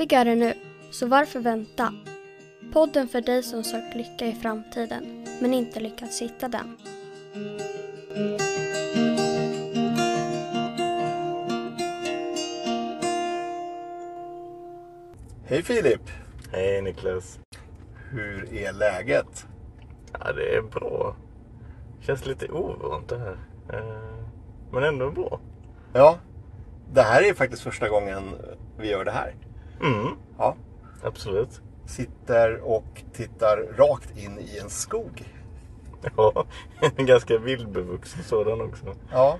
Lycklig är du nu, så varför vänta? Podden för dig som sökt lycka i framtiden, men inte lyckats hitta den. Hej Filip! Hej Niklas. Hur är läget? Ja, det är bra. Känns lite ovant det här. Eh, Men ändå bra. Ja, det här är faktiskt första gången vi gör det här. Mm, Ja, absolut. sitter och tittar rakt in i en skog. Ja, en ganska vildbevuxen sådan också. Ja,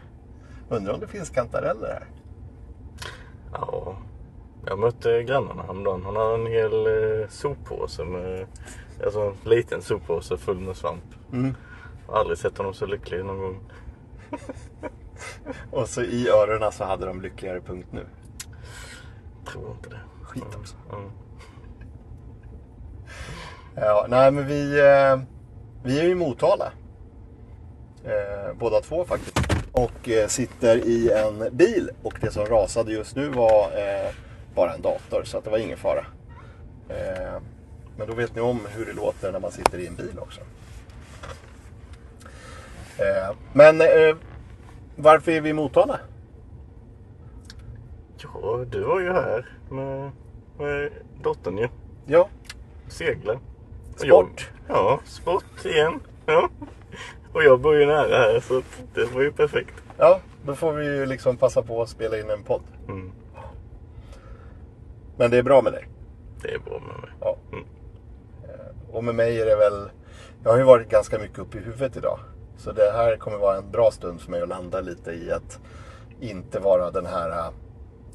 undrar om det finns kantareller här. Ja, jag mötte grannarna häromdagen. Han har en hel eh, soppåse med, alltså en liten soppåse full med svamp. Mm. Jag har aldrig sett honom så lycklig någon gång. Och så i öronen så hade de lyckligare punkt nu. Tror inte det. Skit också. Mm. Ja, nej men vi, eh, vi är i Motala. Eh, båda två faktiskt. Och eh, sitter i en bil. Och det som rasade just nu var bara en dator. Så att det var ingen fara. Men då vet ni om hur det låter när man sitter i en bil också. Men varför är vi i Motala? Ja, du var ju här med, med dottern ju. Ja, Segla. Sport. Jag, ja, sport igen. Ja. Och jag bor ju nära här så det var ju perfekt. ja, då får vi ju liksom passa på att spela in en podd. Mm. Men det är bra med dig. Det är bra med mig. Ja. Mm. Eh, Och med mig är det väl... Jag har ju varit ganska mycket uppe i huvudet idag. Så det här kommer vara en bra stund för mig att landa lite i att inte vara den här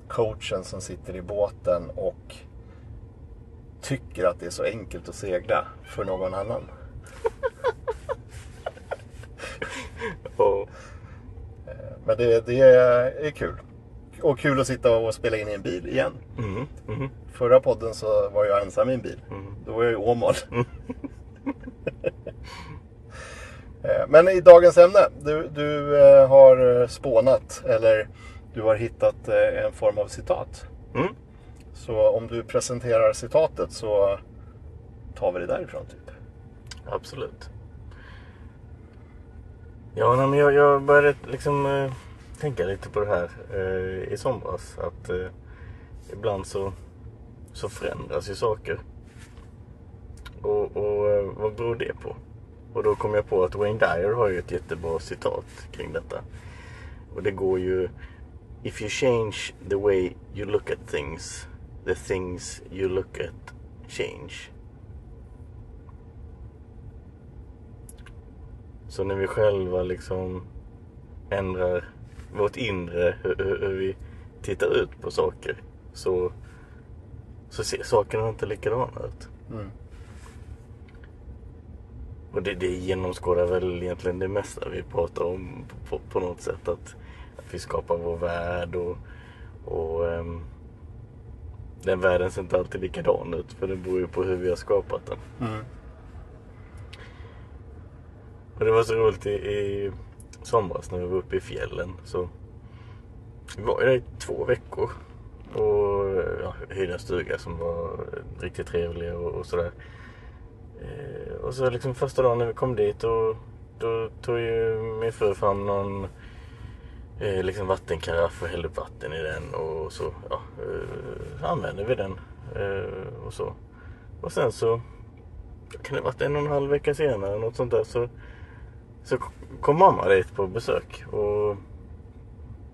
coachen som sitter i båten och tycker att det är så enkelt att segla för någon annan. Och, Men det, det är kul. Och kul att sitta och spela in i en bil igen. mm, mm, Förra podden så var jag ensam i en bil. Mm. Då var jag i Åmål. Eh, Men i dagens ämne. Du, du eh, har spånat eller du har hittat eh, en form av citat. mm. Så om du presenterar citatet så tar vi det därifrån typ. Absolut. Ja, men jag, jag började liksom eh, tänka lite på det här eh, i somras. Att eh, ibland så, så förändras ju saker. Och, och eh, vad beror det på? Och då kom jag på att Wayne Dyer har ju ett jättebra citat kring detta. Och det går ju If you change the way you look at things, the things you look at change. Så när vi själva liksom ändrar vårt inre, hur, hur, vi tittar ut på saker, så, så ser sakerna inte likadana ut. Mm. Och det, det genomskådar väl egentligen det mesta vi pratar om på, på något sätt. Att, att vi skapar vår värld och, och ehm, den världen ser inte alltid likadan ut för det beror ju på hur vi har skapat den. Mm. Och det var så roligt i, i somras när vi var uppe i fjällen. Så vi var ju där i två veckor. Och ja, hyrde en stuga som var riktigt trevlig och, och sådär. Eh, och så liksom första dagen när vi kom dit och då tog ju min fru fram någon eh, liksom vattenkaraff och hällde upp vatten i den och så ja, eh, använde vi den. Eh, och så. Och sen så kan det ha varit en och en halv vecka senare något sånt där så så kom mamma dit på besök och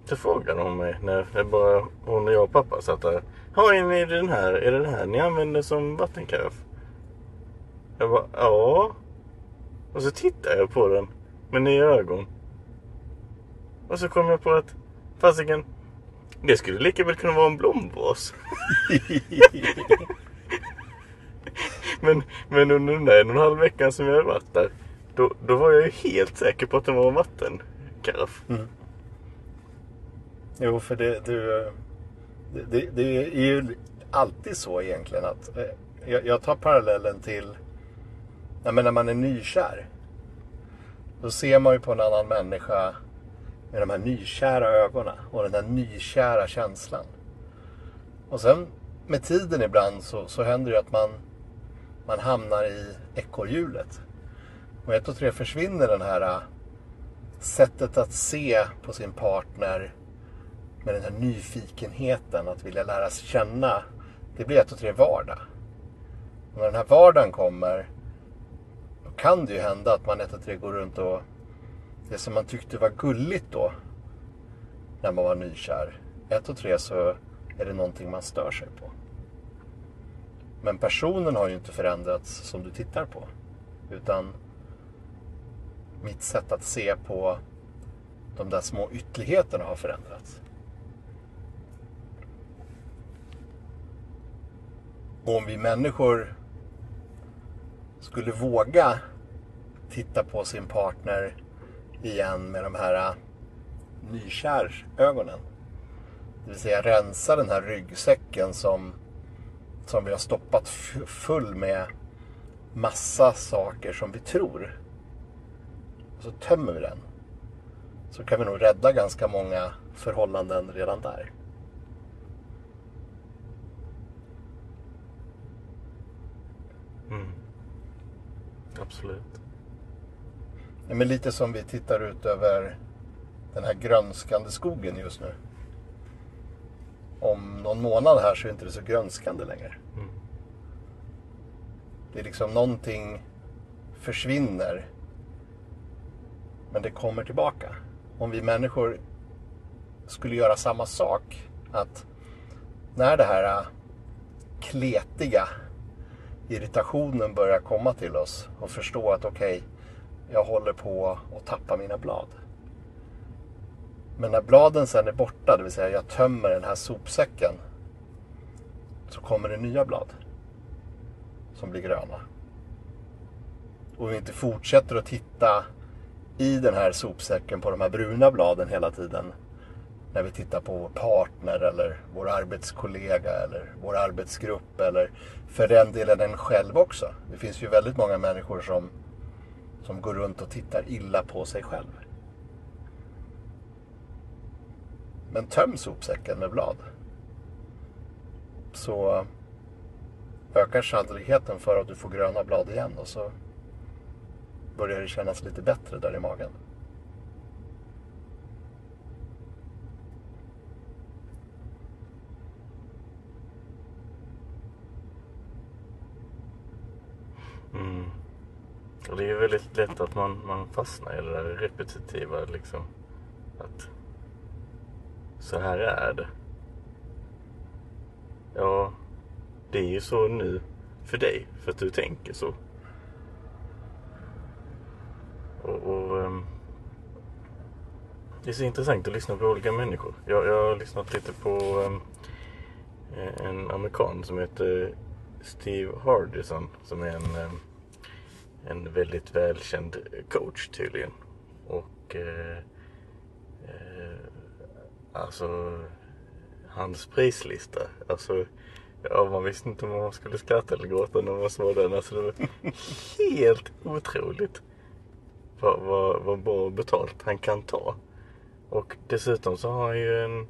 så frågade hon mig när, när bara hon och jag och pappa satt där. Ja, är ni den här, är det den här ni använder som vattenkaraff? Jag bara, ja. Och så tittade jag på den med nya ögon. Och så kom jag på att, fasiken, det skulle lika väl kunna vara en blomvas. men, men under den där en och en halv veckan som jag hade varit där, då, då var jag ju helt säker på att det var en vattenkaraff. Mm. Jo, för det, du, det, det, det är ju alltid så egentligen att eh, jag, jag tar parallellen till när man är nykär. Då ser man ju på en annan människa med de här nykära ögonen och den här nykära känslan. Och sen med tiden ibland så, så händer det att man, man hamnar i ekorrhjulet. Och ett och tre försvinner den här äh, sättet att se på sin partner med den här nyfikenheten, att vilja lära sig känna. Det blir ett och tre vardag. Och när den här vardagen kommer då kan det ju hända att man ett och tre går runt och det som man tyckte var gulligt då när man var nykär. Ett och tre så är det någonting man stör sig på. Men personen har ju inte förändrats som du tittar på. Utan mitt sätt att se på de där små ytterligheterna har förändrats. Och om vi människor skulle våga titta på sin partner igen med de här äh, nykärsögonen. Det vill säga rensa den här ryggsäcken som, som vi har stoppat full med massa saker som vi tror. Och så tömmer vi den. Så kan vi nog rädda ganska många förhållanden redan där. Mm. Absolut. Ja, men lite som vi tittar ut över den här grönskande skogen just nu. Om någon månad här så är inte det så grönskande längre. Mm. Det är liksom någonting försvinner. Men det kommer tillbaka. Om vi människor skulle göra samma sak. Att när det här äh, kletiga irritationen börjar komma till oss och förstå att okej, okay, jag håller på att tappa mina blad. Men när bladen sen är borta, det vill säga jag tömmer den här sopsäcken, så kommer det nya blad som blir gröna. Och vi inte fortsätter att titta i den här sopsäcken på de här bruna bladen hela tiden. När vi tittar på vår partner eller vår arbetskollega eller vår arbetsgrupp eller för den delen en själv också. Det finns ju väldigt många människor som, som går runt och tittar illa på sig själv. Men töm sopsäcken med blad. Så ökar sannolikheten för att du får gröna blad igen och så börjar det kännas lite bättre där i magen. Mm. Och det är väldigt lätt att man, man fastnar i det där repetitiva liksom. Att så här är det. Ja, det är ju så nu för dig, för att du tänker så. Och, och um, Det är så intressant att lyssna på olika människor. Jag, jag har lyssnat lite på um, en amerikan som heter Steve Hardison som är en, um, en väldigt välkänd coach tydligen. Och eh, eh, alltså hans prislista. Alltså, ja, man visste inte om man skulle skratta eller gråta när man såg den. Alltså, det var helt otroligt vad, vad, vad bra betalt han kan ta. Och dessutom så har han ju en,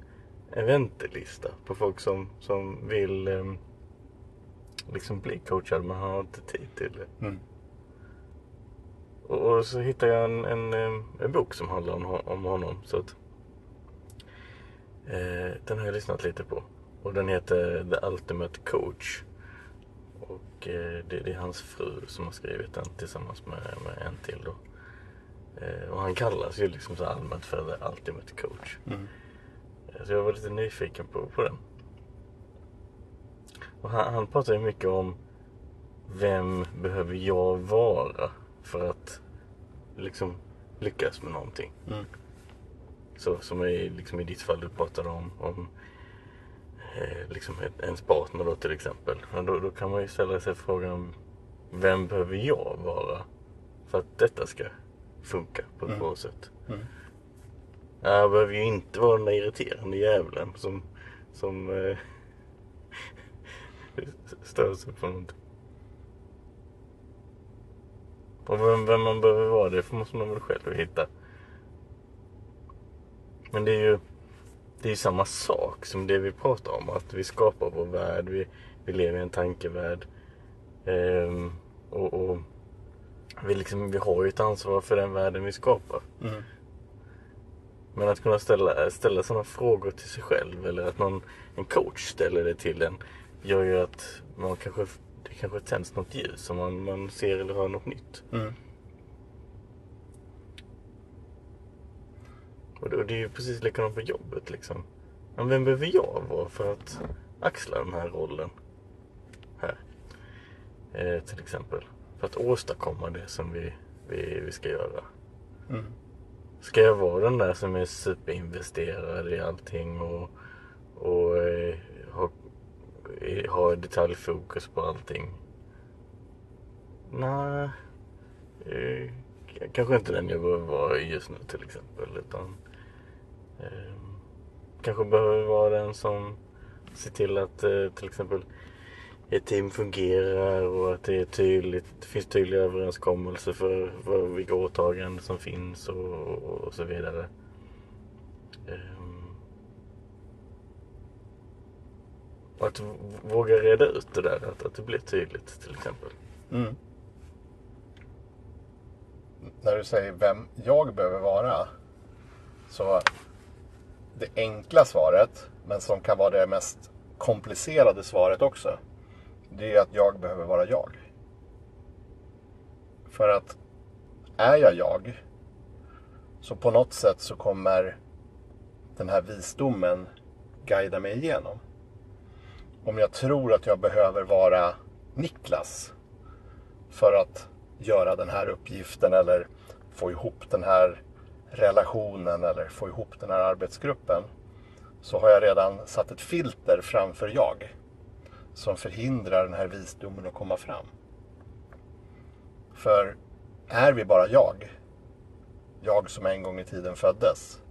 en väntelista på folk som, som vill eh, liksom bli coachad men han har inte tid till det. Mm. Och, och, så hittade jag en, en, en, bok som handlar om, om honom. Så att, eh, den har jag lyssnat lite på. Och den heter The Ultimate Coach. Och eh, det, det, är hans fru som har skrivit den tillsammans med, med en till då. Eh, och han kallas ju liksom så allmänt för The Ultimate Coach. Mm. Eh, så jag var lite nyfiken på, på den. Och han, han pratar ju mycket om vem behöver jag vara för att liksom lyckas med någonting. Mm. Så som i, liksom i ditt fall du pratade om, om eh, liksom ens partner då till exempel. Och då, då kan man ju ställa sig frågan vem behöver jag vara för att detta ska funka på ett Mm. bra sätt. Mm. Jag behöver ju inte vara den där irriterande jävlen som, som eh, stör sig på någonting. Och vem, vem man behöver vara, det måste man väl själv hitta. Men det är ju det är ju samma sak som det vi pratar om. Att vi skapar vår värld. Vi, vi lever i en tankevärld. Ehm, och, och vi, liksom, vi har ju ett ansvar för den världen vi skapar. Mm. Men att kunna ställa, ställa sådana frågor till sig själv eller att någon, en coach ställer det till en gör ju att man kanske, det kanske tänds något ljus som man, man ser eller hör något nytt. Mm. Och det, och det är ju precis likadant på jobbet liksom. Men vem behöver jag vara för att axla den här rollen? Här. Eh, till exempel. För att åstadkomma det som vi, vi, vi ska göra. Mm. Ska jag vara den där som är superinvesterad i allting och, och eh, har, eh, har detaljfokus på allting? Nej. Eh, kanske inte den jag behöver vara just nu till exempel. Utan eh, kanske behöver vara den som ser till att eh, till exempel ett team fungerar och att det är tydligt, det finns tydliga överenskommelser för, för vilka åtaganden som finns och, och, och så vidare. Ehm. Och att våga reda ut det där, att, att det blir tydligt till exempel. Mm. När du säger vem jag behöver vara. Så det enkla svaret, men som kan vara det mest komplicerade svaret också. Det är att jag behöver vara jag. För att är jag jag så på något sätt så kommer den här visdomen guida mig igenom. Om jag tror att jag behöver vara Niklas för att göra den här uppgiften eller få ihop den här relationen eller få ihop den här arbetsgruppen så har jag redan satt ett filter framför jag som förhindrar den här visdomen att komma fram. För är vi bara jag, jag som en gång i tiden föddes,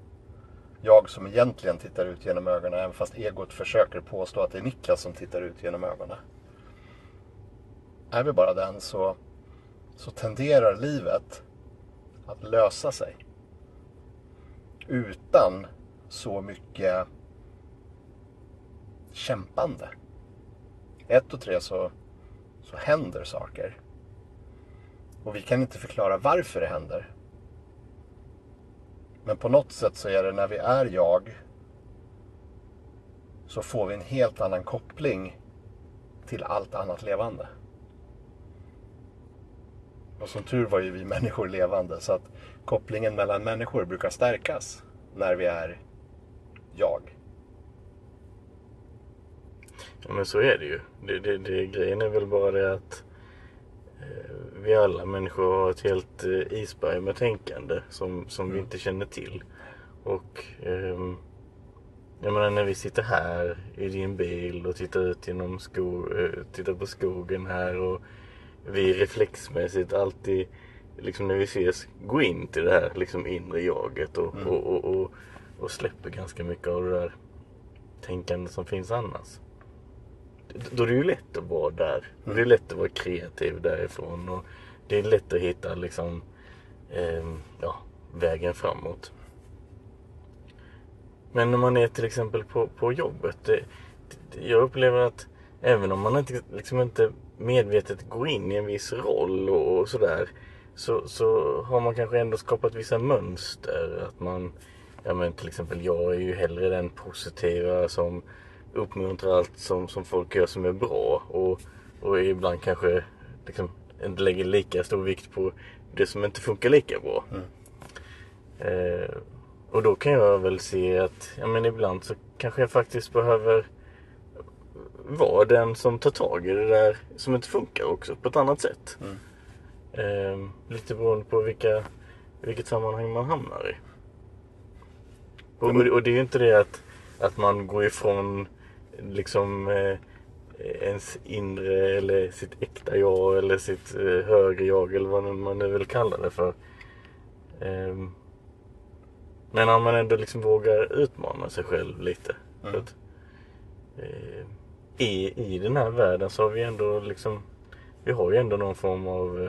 jag som egentligen tittar ut genom ögonen även fast egot försöker påstå att det är Niklas som tittar ut genom ögonen. Är vi bara den så, så tenderar livet att lösa sig. Utan så mycket kämpande. Ett och tre så, så händer saker. Och vi kan inte förklara varför det händer. Men på något sätt så är det när vi är jag så får vi en helt annan koppling till allt annat levande. Och som tur var ju vi människor levande så att kopplingen mellan människor brukar stärkas när vi är jag. Ja men så är det ju. Det, det, det, grejen är väl bara det att vi alla människor har ett helt eh, isberg med tänkande som, som vi inte känner till. Och ehm, jag menar när vi sitter här i din bil och tittar ut genom sko, eh, tittar på skogen här och vi reflexmässigt alltid liksom när vi ses går in till det här liksom inre jaget och, Mm. och, och, och, och släpper ganska mycket av det där tänkande som finns annars. Då är det ju lätt att vara där. Mm. det är lätt att vara kreativ därifrån. Och det är lätt att hitta liksom, eh, ja, vägen framåt. Men när man är till exempel på, på jobbet. Det, det, jag upplever att även om man inte, liksom inte medvetet går in i en viss roll och, och sådär. Så, så har man kanske ändå skapat vissa mönster. Att man, ja men till exempel jag är ju hellre den positiva som uppmuntrar allt som, som folk gör som är bra. Och, och ibland kanske liksom, inte lägger lika stor vikt på det som inte funkar lika bra. Eh, och då kan jag väl se att ja, men ibland så kanske jag faktiskt behöver vara den som tar tag i det där som inte funkar också på ett annat sätt. Eh, lite beroende på vilka, vilket sammanhang man hamnar i. Och, och, och det är ju inte det att, att man går ifrån liksom eh, ens inre eller sitt äkta jag eller sitt eh, högre jag eller vad man nu vill kalla det för. Ehm, men om man ändå liksom vågar utmana sig själv lite. För att, eh, i, I den här världen så har vi ändå liksom Vi har ju ändå någon form av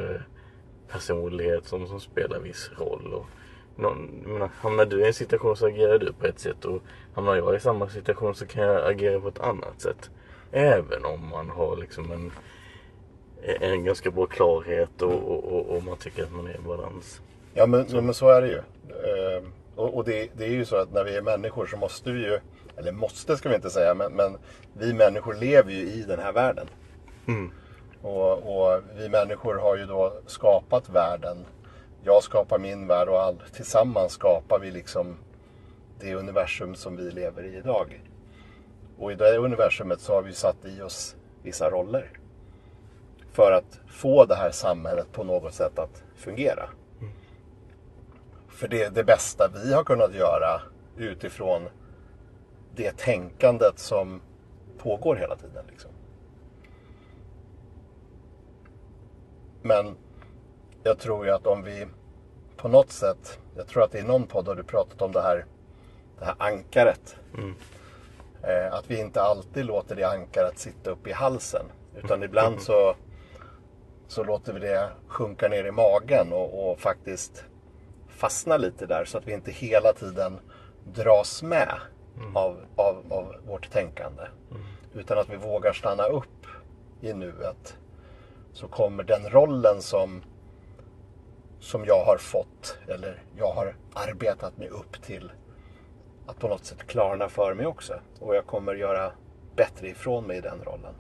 personlighet som, som spelar viss roll. Och någon, menar, hamnar du i en situation så agerar du på ett sätt och hamnar jag i samma situation så kan jag agera på ett annat sätt. Även om man har liksom en, en ganska bra klarhet och, och, och, och man tycker att man är i balans. Ja men så, men så är det ju. Eh, och och det, det är ju så att när vi är människor så måste vi ju, eller måste ska vi inte säga, men, men vi människor lever ju i den här världen. Mm. Och, och vi människor har ju då skapat världen. Jag skapar min värld och all, tillsammans skapar vi liksom det universum som vi lever i idag. Och i det universumet så har vi satt i oss vissa roller. För att få det här samhället på något sätt att fungera. För det är det bästa vi har kunnat göra utifrån det tänkandet som pågår hela tiden. Liksom. Men jag tror ju att om vi på något sätt, jag tror att i någon podd har du pratat om det här, det här ankaret. Mm. Eh, att vi inte alltid låter det ankaret sitta upp i halsen. Utan ibland så, så låter vi det sjunka ner i magen och, och faktiskt fastna lite där så att vi inte hela tiden dras med av, av, av vårt tänkande. Utan att vi vågar stanna upp i nuet. Så kommer den rollen som, som jag har fått eller jag har arbetat mig upp till att på något sätt klarna för mig också. Och jag kommer göra bättre ifrån mig i den rollen.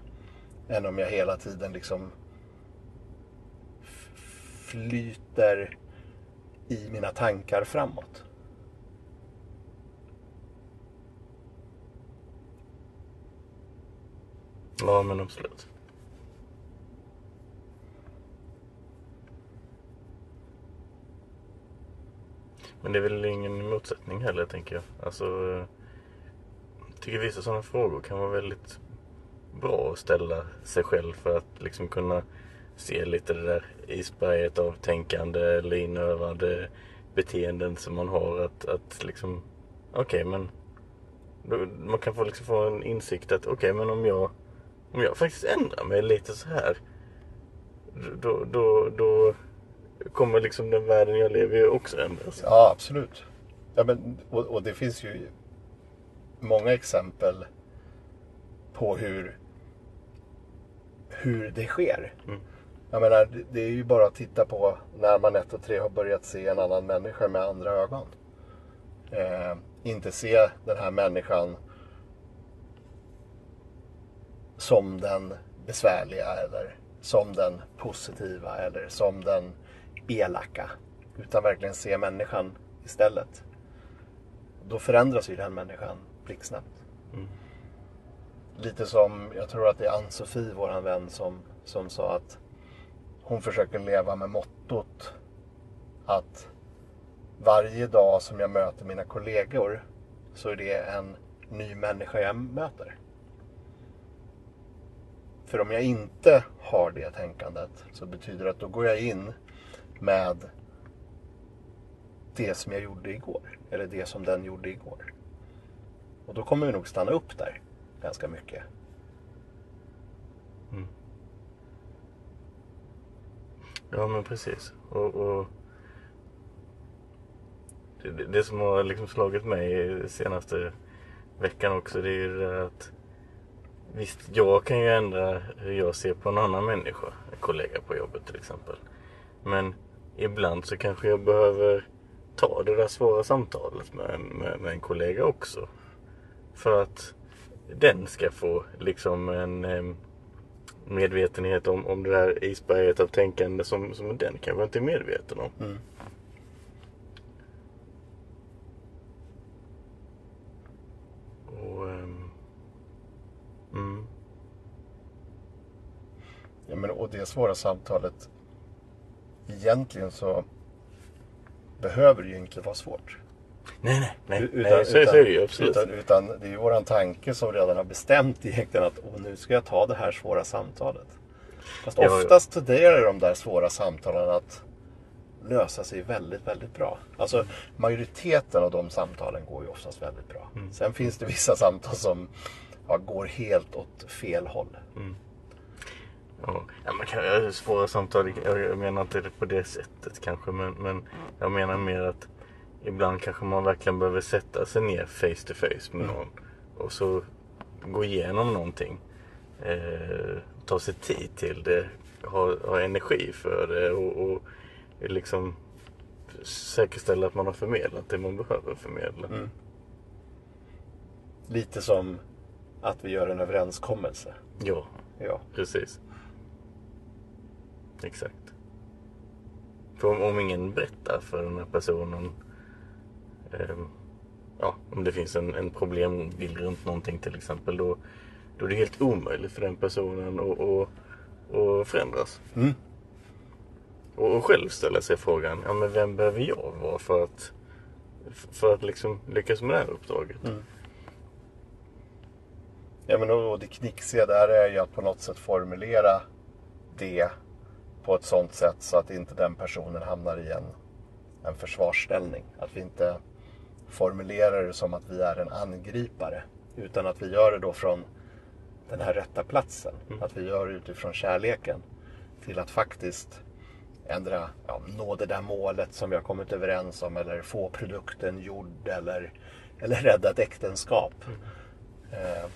Än om jag hela tiden liksom flyter i mina tankar framåt. Ja men absolut. Men det är väl ingen motsättning heller tänker jag. Alltså, jag tycker vissa sådana frågor kan vara väldigt bra att ställa sig själv för att liksom kunna se lite det där isberget av tänkande eller inövade beteenden som man har. Att, att liksom, okej men då, man kan få, liksom få en insikt att okej men om jag, om jag faktiskt ändrar mig lite så här då, då, då kommer liksom den världen jag lever i också ändras. Ja, absolut. Ja, men, och, och det finns ju många exempel på hur, hur det sker. Mm. Jag menar, det- är ju bara att titta på när man ett och tre har börjat se en annan människa med andra ögon. Eh, inte se den här människan som den besvärliga eller som den positiva eller som den elaka. Utan verkligen se människan istället. Då förändras ju den människan blixtsnabbt. Mm. Lite som, jag tror att det är Ann-Sofie, våran vän, som, som sa att hon försöker leva med mottot att varje dag som jag möter mina kollegor så är det en ny människa jag möter. För om jag inte har det tänkandet så betyder det att då går jag in med det som jag gjorde igår. Eller det som den gjorde igår. Och då kommer vi nog stanna upp där ganska mycket. Mm. Ja men precis. Och, och det, det, det som har liksom slagit mig senaste veckan också det är ju det där att Visst, jag kan ju ändra hur jag ser på en annan människa. En kollega på jobbet till exempel. Men ibland så kanske jag behöver ta det där svåra samtalet med, med, med en kollega också. För att den ska få liksom en medvetenhet om, om det här isberget av tänkande som, som den kanske inte är medveten om. Mm. Och, ehm, mm, Ja, men, och det svåra samtalet, egentligen så behöver det ju inte vara svårt. nej, nej, nej, Utan, nej så, så är det ju absolut. utan, utan det är ju våran tanke som redan har bestämt egentligen att nu ska jag ta det här svåra samtalet. Fast Ja, oftast tenderar de där svåra samtalen att lösa sig väldigt, väldigt bra. Alltså majoriteten av de samtalen går ju oftast väldigt bra. Mm. Sen finns det vissa samtal som ja, går helt åt fel håll. Ja, ja, man kan svåra samtal. Jag, jag menar inte det på det sättet kanske. Men, men jag menar mer att ibland kanske man verkligen behöver sätta sig ner face to face med Mm. någon. Och så gå igenom någonting. Eh, ta sig tid till det. Ha, ha energi för det och, och liksom säkerställa att man har förmedlat det man behöver förmedla. Mm. Lite som att vi gör en överenskommelse. Ja, Ja. precis. Exakt. För om, om ingen berättar för den här personen ehm, ja, om det finns en, en problembild runt någonting till exempel då, då är det helt omöjligt för den personen att, att, att förändras. Mm. Och, och själv ställa sig frågan, ja men vem behöver jag vara för att, för att liksom lyckas med det här uppdraget? Mm. Ja, men och det knixiga där är ju att på något sätt formulera det på ett sånt sätt så att inte den personen hamnar i en, en försvarsställning. Att vi inte formulerar det som att vi är en angripare. Utan att vi gör det då från den här rätta platsen. Att vi gör det utifrån kärleken. Till att faktiskt ändra, ja, nå det där målet som vi har kommit överens om. Eller få produkten gjord. Eller, eller rädda ett äktenskap. Eh,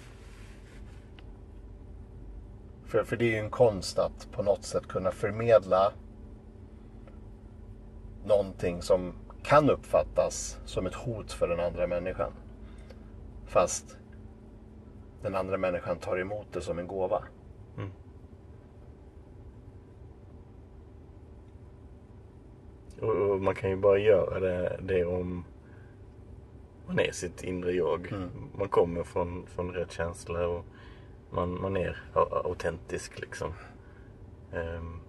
för, för det är ju en konst att på något sätt kunna förmedla någonting som kan uppfattas som ett hot för den andra människan. Fast den andra människan tar emot det som en gåva. Och, och man kan ju bara göra det, det om man är sitt inre jag. Mm. Man kommer från, från rätt känsla och man, man är au- autentisk liksom. Ehm,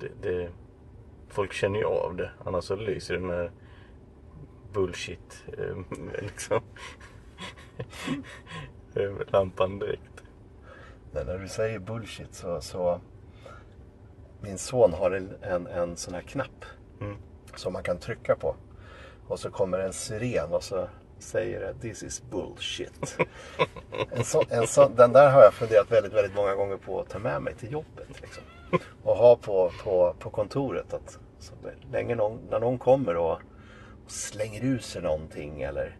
det, det, folk känner ju av det. Annars så lyser den här bullshit ehm, liksom. eh, lampan direkt. Men när du säger bullshit så, så min son har en, en, en sån här knapp Mm. som man kan trycka på. Och så kommer en siren och så säger att this is bullshit. en så, en så, den där har jag funderat väldigt, väldigt många gånger på att ta med mig till jobbet. Liksom. Och ha på, på, på kontoret. Att så länge någon, när någon kommer och, och slänger ur sig någonting eller,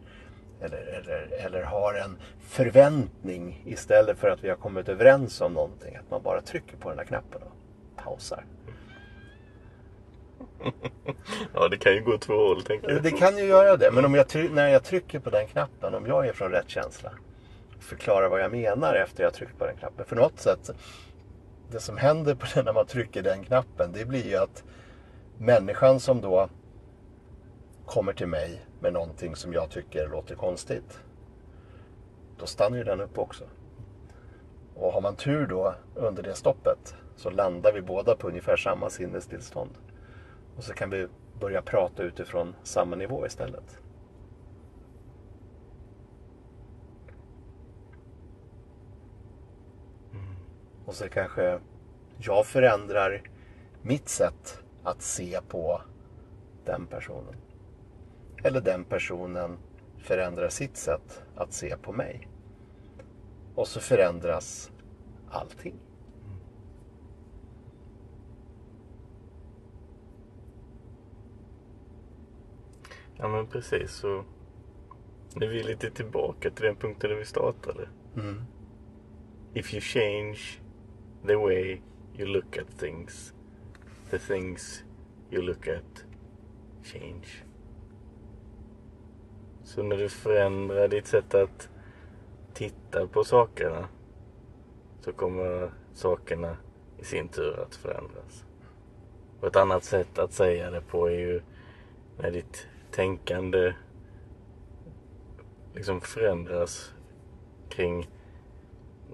eller, eller, eller har en förväntning istället för att vi har kommit överens om någonting. Att man bara trycker på den här knappen och pausar. Ja, det kan ju gå två håll tänker jag. Det kan ju göra det, men om jag när jag trycker på den knappen, om jag är från rätt känsla, förklara vad jag menar efter jag tryckt på den knappen. För något sätt, det som händer på den när man trycker den knappen, det blir ju att människan som då kommer till mig med någonting som jag tycker låter konstigt, då stannar ju den upp också. Och har man tur då under det stoppet så landar vi båda på ungefär samma sinnestillstånd. Och så kan vi börja prata utifrån samma nivå istället. Och så kanske jag förändrar mitt sätt att se på den personen. Eller den personen förändrar sitt sätt att se på mig. Och så förändras allting. Ja men precis. Så nu är vi lite tillbaka till den punkten där vi startade. Mm. If you change the way you look at things, the things you look at change. Så när du förändrar ditt sätt att titta på sakerna så kommer sakerna i sin tur att förändras. Och ett annat sätt att säga det på är ju när ditt tänkande liksom förändras kring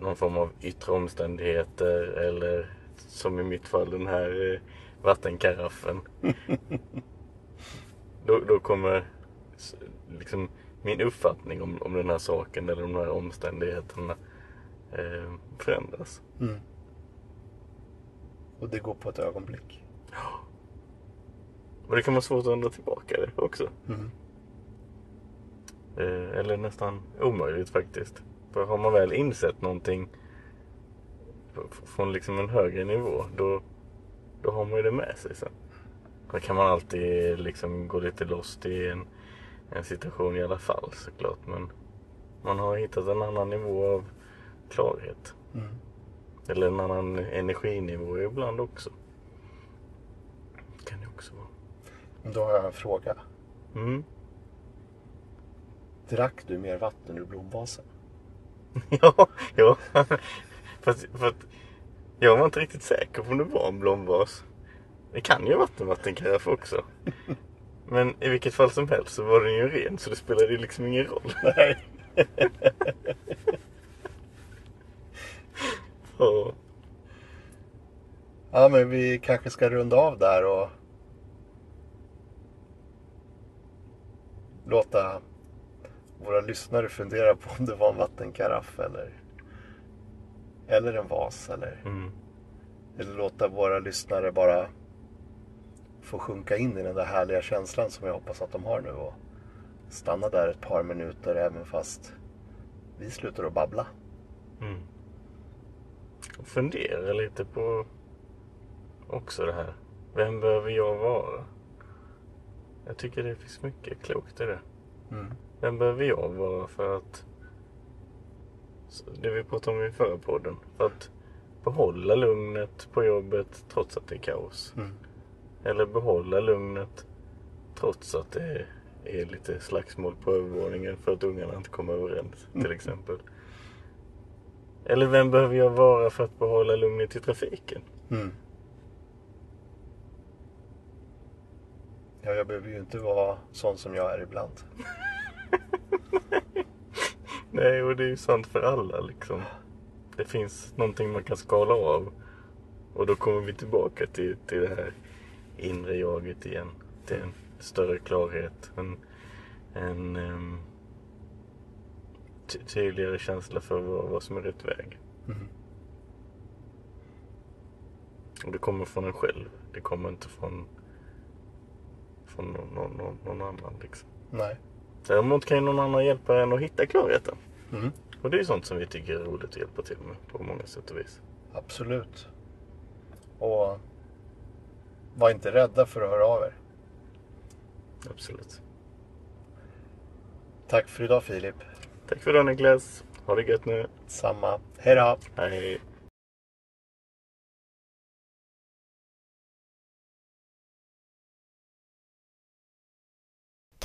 någon form av yttre omständigheter eller som i mitt fall den här eh, vattenkaraffen. då, då kommer liksom min uppfattning om, om den här saken eller de här omständigheterna eh, förändras. Mm. Och det går på ett ögonblick. Och det kan vara svårt att ändra tillbaka det också. Mm. Eh, eller nästan omöjligt faktiskt. För har man väl insett någonting från liksom en högre nivå då, då har man ju det med sig sen. Då kan man alltid liksom gå lite lost i en, en situation i alla fall såklart. Men man har hittat en annan nivå av klarhet. Mm. Eller en annan energinivå ibland också. Kan det också vara. Då har jag en fråga. Mm. Drack du mer vatten ur blomvasen? Ja, ja. Fast, för att jag var inte riktigt säker på om det var en blomvas. Det kan ju ha varit en vattenkaraff också. Men i vilket fall som helst så var den ju ren så det spelade ju liksom ingen roll. Nej. Ja. Ja, men vi kanske ska runda av där och låta våra lyssnare fundera på om det var en vattenkaraff eller, eller en vas eller, Mm. eller låta våra lyssnare bara få sjunka in i den där härliga känslan som jag hoppas att de har nu och stanna där ett par minuter även fast vi slutar att babbla. Mm. Fundera lite på också det här. Vem behöver jag vara? Jag tycker det finns mycket klokt i det. Mm. Vem behöver jag vara för att... Det vi pratade om i förra podden. För att behålla lugnet på jobbet trots att det är kaos. Mm. Eller behålla lugnet trots att det är lite slagsmål på övervåningen för att ungarna inte kommer överens till exempel. Eller vem behöver jag vara för att behålla lugnet i trafiken? Mm. Ja, jag behöver ju inte vara sån som jag är ibland. Nej, och det är ju sant för alla liksom. Det finns någonting man kan skala av. Och då kommer vi tillbaka till, till det här inre jaget igen. Till en större klarhet. En, en um, ty- tydligare känsla för vad, vad som är rätt väg. Mm. Och det kommer från en själv. Det kommer inte från, från någon, någon, någon, annan liksom. Nej. Däremot kan ju någon annan hjälpa en att hitta klarheten. Mm. Och det är ju sånt som vi tycker är roligt att hjälpa till med på många sätt och vis. Absolut. Och var inte rädda för att höra av er. Absolut. Tack för idag Filip. Tack för idag Niklas. Ha det gött nu. Samma. Hej då. Hej.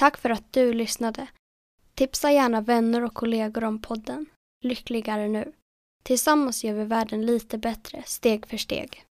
Tack för att du lyssnade. Tipsa gärna vänner och kollegor om podden. Lyckligare nu. Tillsammans gör vi världen lite bättre, steg för steg.